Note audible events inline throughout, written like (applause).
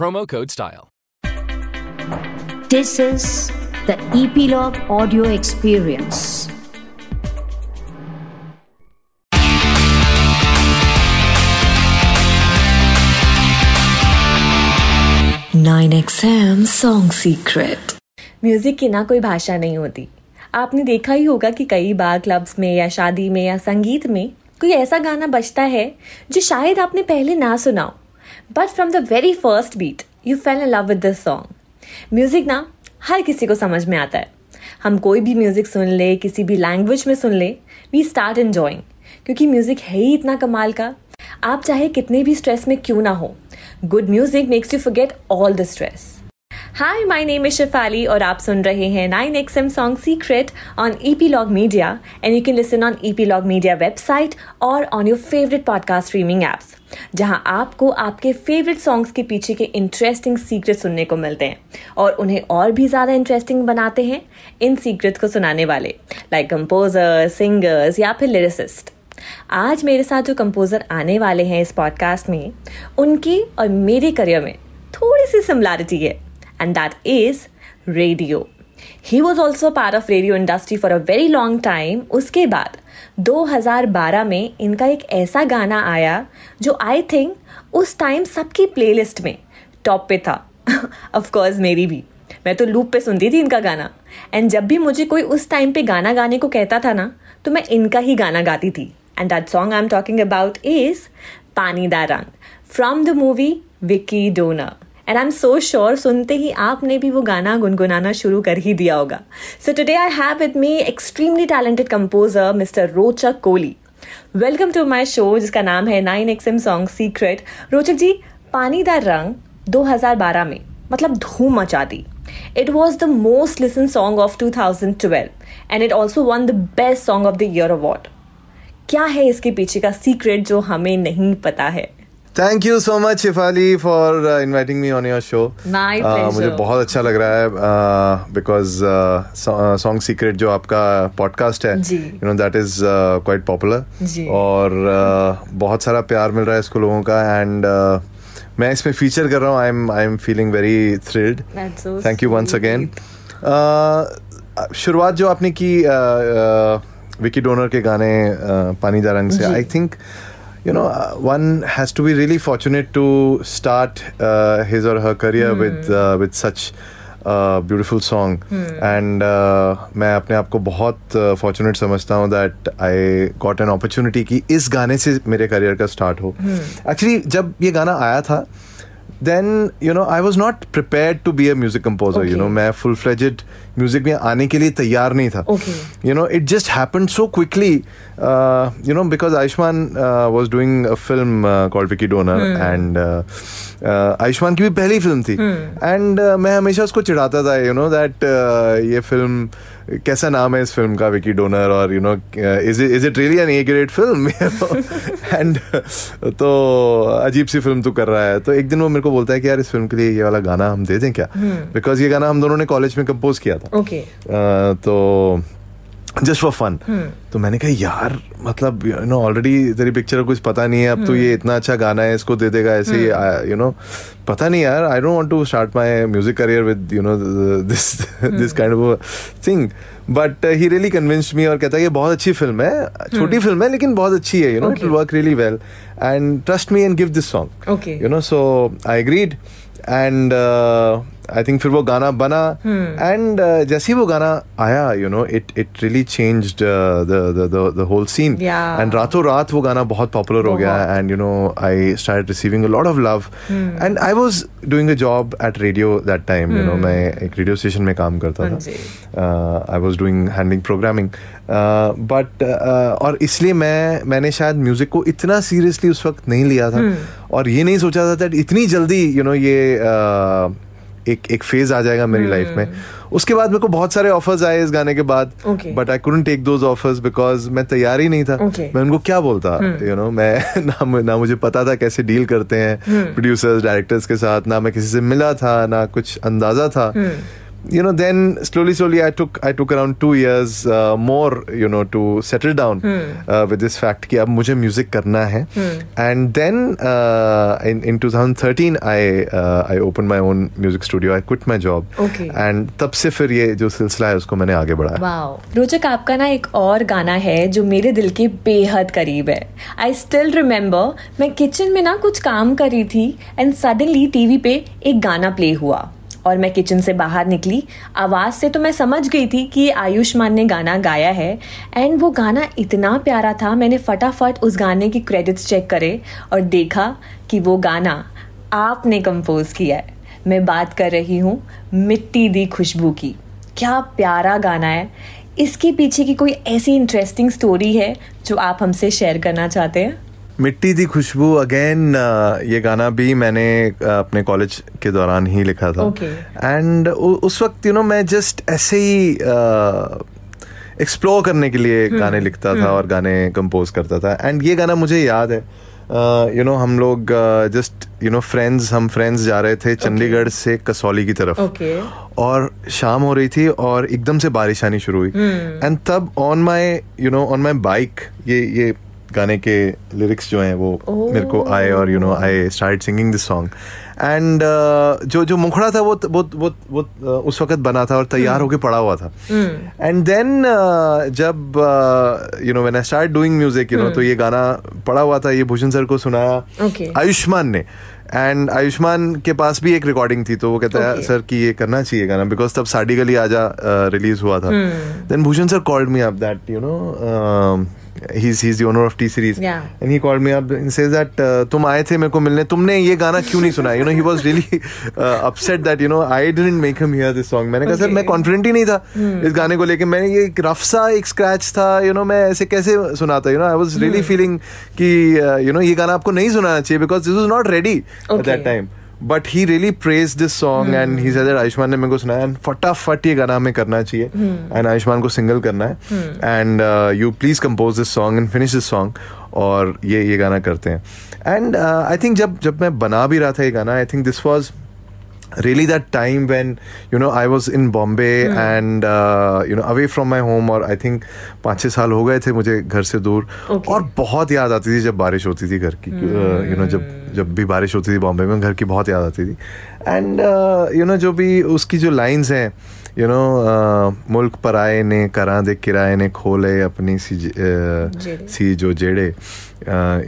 promo code STYLE. This is the Epilogue Audio Experience. Nine XM Song Secret. Music की ना कोई भाषा नहीं होती आपने देखा ही होगा कि कई बार क्लब्स में या शादी में या संगीत में कोई ऐसा गाना बजता है जो शायद आपने पहले ना सुना हो but from the very first beat you fell in love with this song music ना हर किसी को समझ में आता है। हम कोई भी म्यूज़िक सुन ले, किसी भी लैंग्वेज में सुन ले वी स्टार्ट एंजॉइंग क्योंकि म्यूज़िक है ही इतना कमाल का। आप चाहे कितने भी स्ट्रेस में क्यों ना हो good music makes you forget all the stress hi my name is Shifali और आप सुन रहे हैं nine X M song secret on E P log media and you can listen on E P log media website और on your favourite podcast streaming apps जहाँ आपको आपके favourite songs के पीछे के इंटरेस्टिंग सीक्रेट सुनने को मिलते हैं और उन्हें और भी ज़्यादा इंटरेस्टिंग बनाते हैं इन सीक्रेट को सुनाने वाले लाइक कंपोजर्स सिंगर्स या फिर लिरिसिस्ट आज मेरे साथ जो कंपोजर आने वाले हैं इस पॉडकास्ट में, उनकी और मेरे करियर में थोड़ी सी सिमिलैरिटी है। And that is radio he was also part of radio industry for a very long time उसके बाद 2012 में इनका एक ऐसा गाना आया जो आई थिंक उस टाइम सबकी प्लेलिस्ट में टॉप पे था। (laughs) ऑफ़ कोर्स मेरी भी। मैं तो लूप पे सुनती थी इनका गाना। एंड जब भी मुझे कोई उस टाइम पे गाना गाने को कहता था ना तो मैं इनका ही गाना गाती थी। And that song I am talking about is Pani Da Rang from the movie Vicky Donor and I am so sure सुनते ही आपने भी वो गाना गुनगुनाना शुरू कर ही दिया होगा। So today I have with me extremely talented composer mister Rochak Kohli welcome to my show जिसका नाम है nine X M song secret Rochak ji Paani Da Rang 2012 में मतलब धूम मचा दी it was the most listen song of 2012 and it also won the best song of the year award क्या है इसके पीछे का सीक्रेट जो हमें नहीं पता है? Thank you so much Shifali for inviting me on your show मुझे बहुत अच्छा लग रहा है बिकॉज़ सॉन्ग सीक्रेट जो आपका पॉडकास्ट है you know that is quite popular और uh, बहुत सारा प्यार मिल रहा है इसको लोगों का एंड uh, मैं इसमें फीचर कर रहा हूँ I am I am feeling very thrilled thank you once again शुरुआत जो आपने की विकी डोनर के गाने uh, पानी दा रंग से I think you know uh, one has to be really fortunate to start uh, his or her career with uh, with such uh, beautiful song and uh, मैं अपने आप को बहुत फॉर्चुनेट समझता हूँ that I got an opportunity कि इस गाने से मेरे करियर का स्टार्ट हो एक्चुअली जब ये गाना आया था then you know I was not prepared to be a music composer you Okay. know मैं full fledged music में आने के लिए तैयार नहीं था। You know it just just happened so quickly uh, you know because Aishman uh, was doing a film uh, called Vicky Donor and uh, uh, Ayushmann की भी पहली फ़िल्म थी। एंड मैं हमेशा उसको चिढ़ाता था यू नो दैट ये फ़िल्म कैसा नाम है इस फ़िल्म का विकी डोनर और you know is is it really an A grade film and तो अजीब सी फ़िल्म तू कर रहा है। तो एक दिन वो मेरे को बोलता है कि यार इस फ़िल्म के लिए ये वाला गाना हम दे दें क्या? बिकॉज़ ये गाना हम दोनों ने कॉलेज में कंपोज किया था। ओके तो जस्ट फॉर फन तो मैंने कहा यार मतलब यू नो ऑलरेडी तेरी पिक्चर कुछ पता नहीं है अब तो ये इतना अच्छा गाना है इसको दे देगा ऐसे ही यू नो पता नहीं यार I don't want to start my music career with you know this this kind of thing but he really convinced me और कहता है ये बहुत अच्छी फ़िल्म है छोटी फ़िल्म है लेकिन बहुत अच्छी है you know it will work really well and trust me and give this song you know so I and uh, I think फिर वो गाना बना एंड जैसे ही वो गाना आया you know it it really change the whole scene and रातों रात वो गाना बहुत पॉपुलर हो गया and you know I start receiving a lot of love and I was doing a job at radio that time you know मैं एक radio station में काम करता था. I was doing handling programming but और इसलिए मैं मैंने शायद म्यूज़िक को इतना सीरियसली उस वक्त नहीं लिया था. और ये नहीं सोचा था that इतनी जल्दी यू नो ये uh, एक एक फ़ेज़ आ जाएगा मेरी लाइफ में। उसके बाद मेरे को बहुत सारे ऑफर्स आए इस गाने के बाद but I couldn't take those offers because मैं तैयार ही नहीं था। Okay. मैं उनको क्या बोलता यू नो मैं (laughs) ना ना मुझे पता था कैसे डील करते हैं प्रोड्यूसर्स डायरेक्टर्स के साथ ना मैं किसी से मिला था ना कुछ अंदाज़ा था। You know then slowly slowly i took i took around two years uh, more you know to settle down hmm. uh, with this fact कि अब मुझे म्यूज़िक करना है and then uh, in in 2013 i uh, i opened my own music studio i quit my job Okay. and तब से फिर ये जो सिलसिला है उसको मैंने आगे बढ़ाया वाओ रोचक आपका ना एक और गाना है जो मेरे दिल के बेहद करीब है आई स्टिल रिमेम्बर मैं किचन में ना कुछ काम कर रही थी एंड सडनली टीवी पे एक गाना प्ले हुआ और मैं किचन से बाहर निकली। आवाज़ से तो मैं समझ गई थी कि आयुष्मान ने गाना गाया है। एंड वो गाना इतना प्यारा था, मैंने फटाफट उस गाने की क्रेडिट्स चेक करे और देखा कि वो गाना आपने कंपोज किया है। मैं बात कर रही हूँ मिट्टी दी खुशबू की। क्या प्यारा गाना है। इसके पीछे की कोई ऐसी इंटरेस्टिंग स्टोरी है जो आप हमसे शेयर करना चाहते हैं? मिट्टी दी खुशबू. अगेन ये गाना भी मैंने uh, अपने कॉलेज के दौरान ही लिखा था. And Okay. उस वक्त यू नो मैं जस्ट ऐसे ही एक्सप्लोर करने के लिए गाने लिखता था और गाने कंपोज करता था. एंड ये गाना मुझे याद है. यू नो हम लोग जस्ट यू नो फ्रेंड्स हम फ्रेंड्स जा रहे थे चंडीगढ़ से कसौली की तरफ़. Okay. और शाम हो रही थी और एकदम से बारिश आनी शुरू हुई. एंड तब on my you know on my bike ये ये गाने के लिरिक्स जो हैं वो oh. मेरे को आए और you know I start singing this song and जो जो मुखड़ा था वो वो वो वो uh, उस वक्त बना था और तैयार mm. होके पड़ा हुआ था एंड mm. देन uh, जब you know when I start doing music you know तो ये गाना पड़ा हुआ था ये भूषण सर को सुनाया Okay. आयुष्मान ने एंड आयुष्मान के पास भी एक रिकॉर्डिंग थी तो वो कहता है Okay. सर कि ये करना चाहिए गाना बिकॉज़ तब साडी गली आजा रिलीज़ हुआ था then Bhushan sir called me up that you know he's he's the owner of T series Yeah. and he called me up and says that uh, तुम आए थे मेरे को मिलने तुमने ये गाना क्यों नहीं सुना you know he was really uh, upset that you know I didn't make him hear this song मैंने कहा सर. मैं कॉन्फिडेंट ही नहीं था इस गाने को लेके मैंने ये एक रफ सा एक स्क्रैच था यू नो मैं ऐसे कैसे सुनाता you know I was really feeling कि यू नो ये गाना आपको नहीं सुनाना चाहिए this was not ready at Okay. That time but he really praise this song and he said Ayushmann ने मेरे को सुनाया एंड फटाफट ये गाना हमें करना चाहिए एंड आयुष्मान को सिंगल करना है and you please compose this song and finish this song और ये ये गाना करते हैं। एंड आई थिंक जब जब मैं बना भी रहा था ये गाना I think this was really that time when you know I was in Bombay and uh, you know away from my home और I think पाँच छः साल हो गए थे मुझे घर से दूर Okay. और बहुत याद आती थी जब बारिश होती थी घर की यू नो जब जब भी बारिश होती थी बॉम्बे में घर की बहुत याद आती थी। एंड यू नो जो भी उसकी जो लाइंस हैं यू नो मुल्क पर आए ने करा दे किराए ने खोले अपनी सी uh, सी जो जेड़े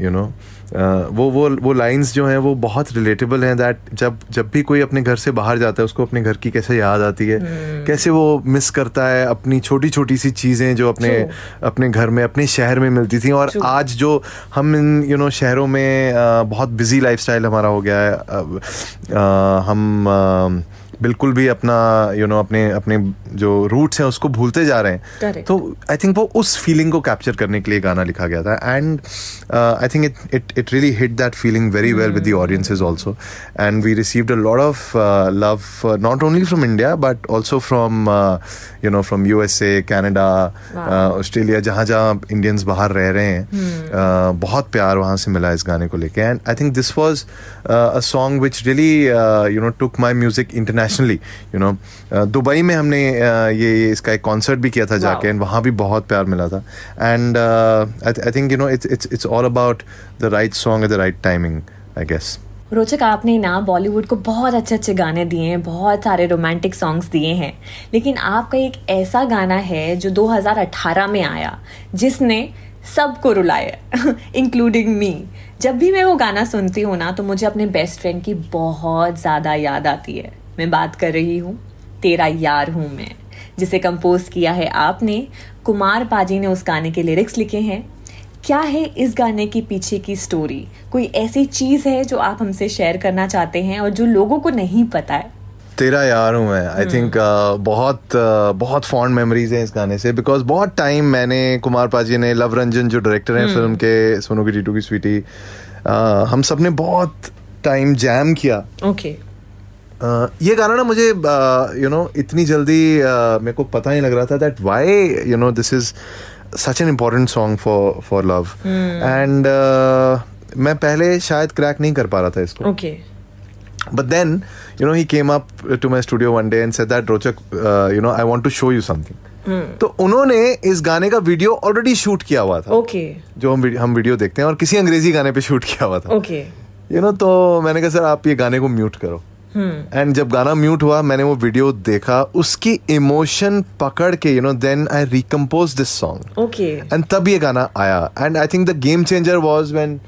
यू नो वो वो वो लाइंस जो हैं वो बहुत रिलेटेबल हैं दैट जब जब भी कोई अपने घर से बाहर जाता है उसको अपने घर की कैसे याद आती है कैसे वो मिस करता है अपनी छोटी छोटी सी चीज़ें जो अपने True. अपने घर में अपने शहर में मिलती थी और True. आज जो हम इन यू नो शहरों में बहुत बिज़ी लाइफस्टाइल हमारा हो गया है अब, हम बिल्कुल भी अपना यू you नो know, अपने अपने जो रूट्स हैं उसको भूलते जा रहे हैं। Correct. तो आई थिंक वो उस फीलिंग को कैप्चर करने के लिए गाना लिखा गया था। And I think it it it really hit that feeling very well with the audiences also and we received a lot of love not only from India but also from you know from a Canada Australia जहाँ जहाँ Indians बाहर रह रहे हैं। Hmm. uh, बहुत प्यार वहाँ से मिला इस गाने को लेके। And I think this was a song which really you know took my music internationally you know Dubai में हमने uh, ये ये इसका एक कॉन्सर्ट भी किया था जाके एंड वहाँ भी बहुत प्यार मिला था. And I think you know it's it's it's all about the right song at the right timing I guess Rochak आपने ना बॉलीवुड को बहुत अच्छे अच्छे गाने दिए हैं बहुत सारे रोमांटिक सॉन्ग्स दिए हैं. लेकिन आपका एक ऐसा गाना है जो 2018 में आया जिसने सबको रुलाया (laughs) इंक्लूडिंग मी जब भी मैं वो गाना सुनती हूँ ना तो मुझे अपने बेस्ट फ्रेंड की बहुत ज़्यादा याद आती है। मैं बात कर रही हूँ। तेरा यार हूँ मैं जिसे कंपोज किया है आपने। कुमार पाजी ने उस गाने के लिरिक्स लिखे हैं। क्या है इस गाने के पीछे की स्टोरी कोई ऐसी चीज़ है जो आप हमसे शेयर करना चाहते हैं और जो लोगों को नहीं पता है? तेरा यार हूँ मैं। आई थिंक uh, बहुत uh, बहुत फॉन्ड मेमोरीज हैं इस गाने से बिकॉज़ बहुत टाइम मैंने कुमार पाजी ने लव रंजन जो डायरेक्टर हैं फ़िल्म के सोनू की टीटू की स्वीटी uh, हम सबने बहुत टाइम जैम किया। ओके Uh, ये गाना ना मुझे यू नो इतनी जल्दी uh, मेरे को पता नहीं लग रहा था that why you know this is such an important song for for love and मैं पहले शायद क्रैक नहीं कर पा रहा था इसको। Okay then, you know, he came up to my studio one day and said that Rochak, uh, you know, I want to show you something. तो उन्होंने इस गाने का वीडियो ऑलरेडी शूट किया हुआ था। ओके जो हम हम वीडियो देखते हैं और किसी अंग्रेज़ी गाने पे शूट किया हुआ था। ओके यू नो तो मैंने कहा सर आप ये गाने को म्यूट करो। एंड जब गाना म्यूट हुआ मैंने वो वीडियो देखा उसकी इमोशन पकड़ के you know then I recompose this song okay and तब ये गाना आया। And I think the game changer was when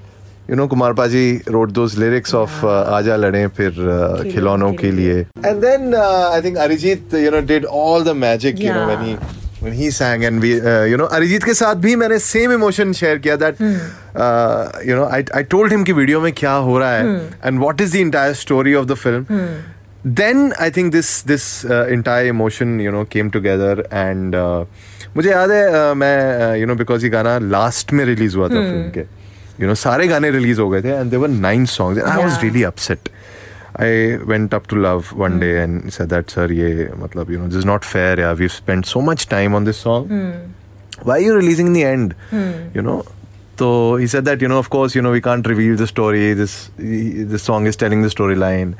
you know Kumar paaji wrote those lyrics of आजा लड़े फिर uh, खिलौनों के लिए. And then I think Arijit you know did all the magic you know. When he when he sang and we uh, you know Arijit के साथ भी मैंने सेम इमोशन शेयर किया that you know I I told him कि video में क्या हो रहा है and what is the entire story of the film then I think this this uh, entire emotion you know came together uh, मुझे याद है uh, मैं यू नो बिकॉज़ ये गाना लास्ट में रिलीज़ हुआ था फ़िल्म के। यू नो सारे गाने रिलीज़ हो गए थे and there were nine songs I was really upset I went up to Luv one day and said that sir ये मतलब you know this is not fair यार we spend so much time on this song why are you releasing the end you know so he said that you know of course you know we can't reveal the story this this song is telling the storyline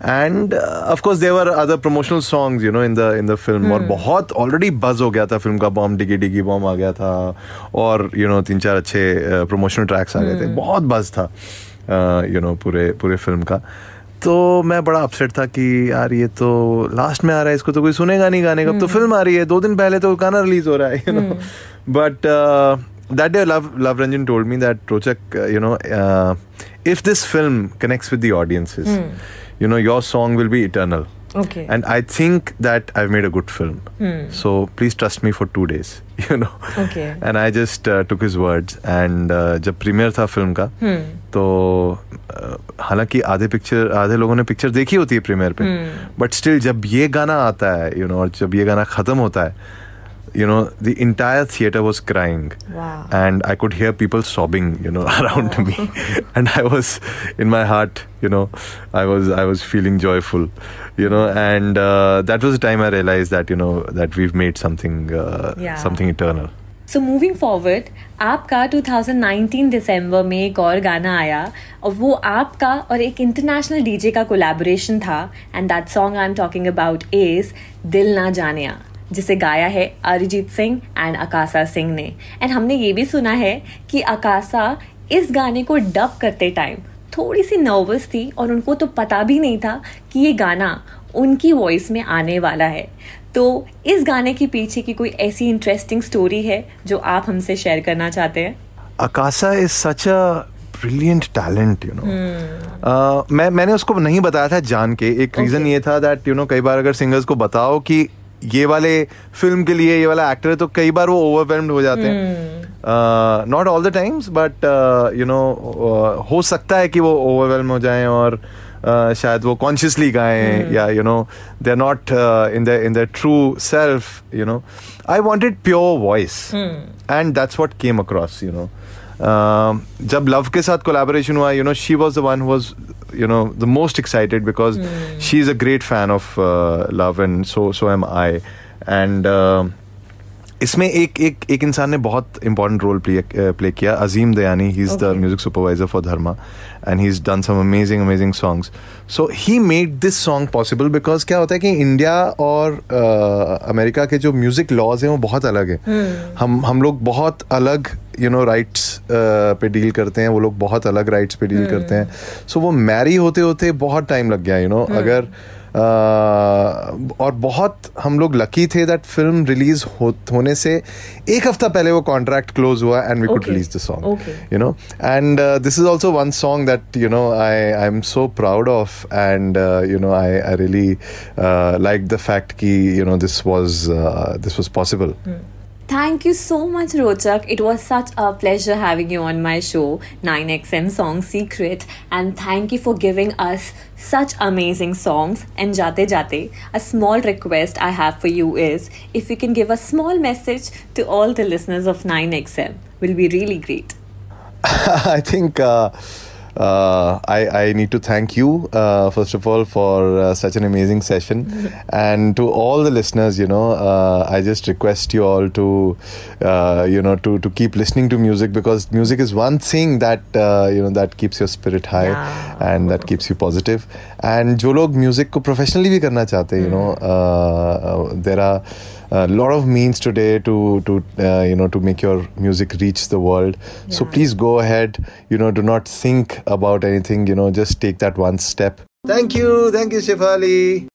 and uh, of course there were other promotional songs you know in the in the film और बहुत already buzz हो गया था film का bomb डिगी डिगी bomb आ गया था और you know तीन चार अच्छे प्रमोशनल ट्रैक्स आ गए थे बहुत बuzz था यू नो पूरे पूरे फिल्म का तो मैं बड़ा अपसेट था कि यार ये तो लास्ट में आ रहा है इसको तो कोई सुनेगा नहीं गाने का। तो फ़िल्म आ रही है दो दिन पहले तो गाना रिलीज़ हो रहा है you know but that day Luv Luv Ranjan told me that Rochak you know if this film connects with the audiences you know your song will be eternal Okay. and I think that I've made a good film. hmm. So please trust me for two days, you know. Okay. And I just uh, took his words. And uh, जब premiere था film का तो uh, हालाँकि आधे picture आधे लोगों ने picture देखी होती है प्रीमियर पे बट स्टिल जब ये गाना आता है यू you नो और जब ये गाना खत्म होता है you know the entire theater was crying Wow. and i could hear people sobbing you know (laughs) around me (laughs) and i was in my heart you know i was i was feeling joyful you know and uh, that was the time i realized that you know that we've made something uh, Yeah. something eternal so moving forward आपका 2019 दिसंबर में एक और गाना आया और वो आपका और एक इंटरनेशनल डीजे का कोलैबोरेशन था and that song I am talking about is Dil Na Jaaniya जिसे गाया है अरिजीत सिंह एंड अकाशा सिंह ने। एंड हमने ये भी सुना है कि अकाशा इस गाने को डब करते टाइम थोड़ी सी नर्वस थी और उनको तो पता भी नहीं था कि ये गाना उनकी वॉइस में आने वाला है। तो इस गाने के पीछे की कोई ऐसी इंटरेस्टिंग स्टोरी है जो आप हमसे शेयर करना चाहते हैं? Akasa is such brilliant talent, you know. Uh, मैं मैंने उसको नहीं बताया था जान के। एक रीजन Okay. ये था दैट यू नो कई बार अगर सिंगर्स को बताओ कि ये वाले फ़िल्म के लिए ये वाला एक्टर है तो कई बार वो ओवरवेल्म्ड हो जाते हैं। Not all the times but you know हो सकता है कि वो ओवरवेल्म हो जाएँ और uh, शायद वो कॉन्शियसली गाएँ या you know they are not in the in the true self you know I wanted pure voice and that's what came across you know जब लव के साथ कोलैबोरेशन हुआ you know she was the one was you know the most excited because mm. she's a great fan of uh, love and so so am i and um, इसमें एक एक एक इंसान ने बहुत इंपॉर्टेंट रोल प्ले प्ले किया। Azeem Dayani he is the music supervisor for Dharma and he is done some amazing amazing songs so he made this song possible because क्या होता है कि इंडिया और अमेरिका के जो म्यूज़िक लॉज हैं वो बहुत अलग है। हम हम लोग बहुत अलग यू नो राइट्स पे डील करते हैं। वो लोग बहुत अलग राइट्स पे डील करते हैं। सो वो मैरी होते होते बहुत टाइम लग गया यू नो अगर और बहुत हम लोग लकी थे दैट फ़िल्म रिलीज़ होने से एक हफ़्ता पहले वो कॉन्ट्रैक्ट क्लोज हुआ and we could release the song you know and this is also one song that you know I I am so proud of and you know I I really like the fact कि you know this was this was possible Thank you so much, Rochak. It was such a pleasure having you on my show, 9XM Song Secret. And thank you for giving us such amazing songs. And Jate Jate, a small request I have for you is if you can give a small message to all the listeners of 9XM, will be really great. (laughs) I think. Uh uh, I, I need to thank you, uh, first of all, for uh, such an amazing session. (laughs) and to all the listeners, you know, uh, I just request you all to, uh, you know, to, to keep listening to music because music is one thing that, uh, you know, that keeps your spirit high yeah. and that keeps you positive. And jo log music ko professionally bhi karna chahte, you know, there are a lot of means today to to uh, you know to make your music reach the world yeah. so please go ahead you know do not think about anything you know just take that one step thank you thank you shefali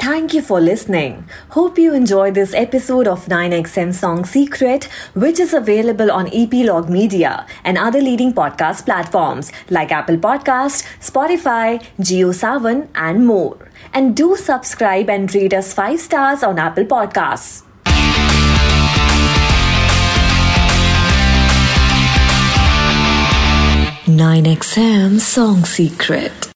Thank you for listening. Hope you enjoyed this episode of 9XM Song Secret, which is available on Epilogue Media and other leading podcast platforms like Apple Podcast, Spotify, JioSavan, and more. And do subscribe and rate us 5 stars on Apple Podcasts. Nine XM Song Secret.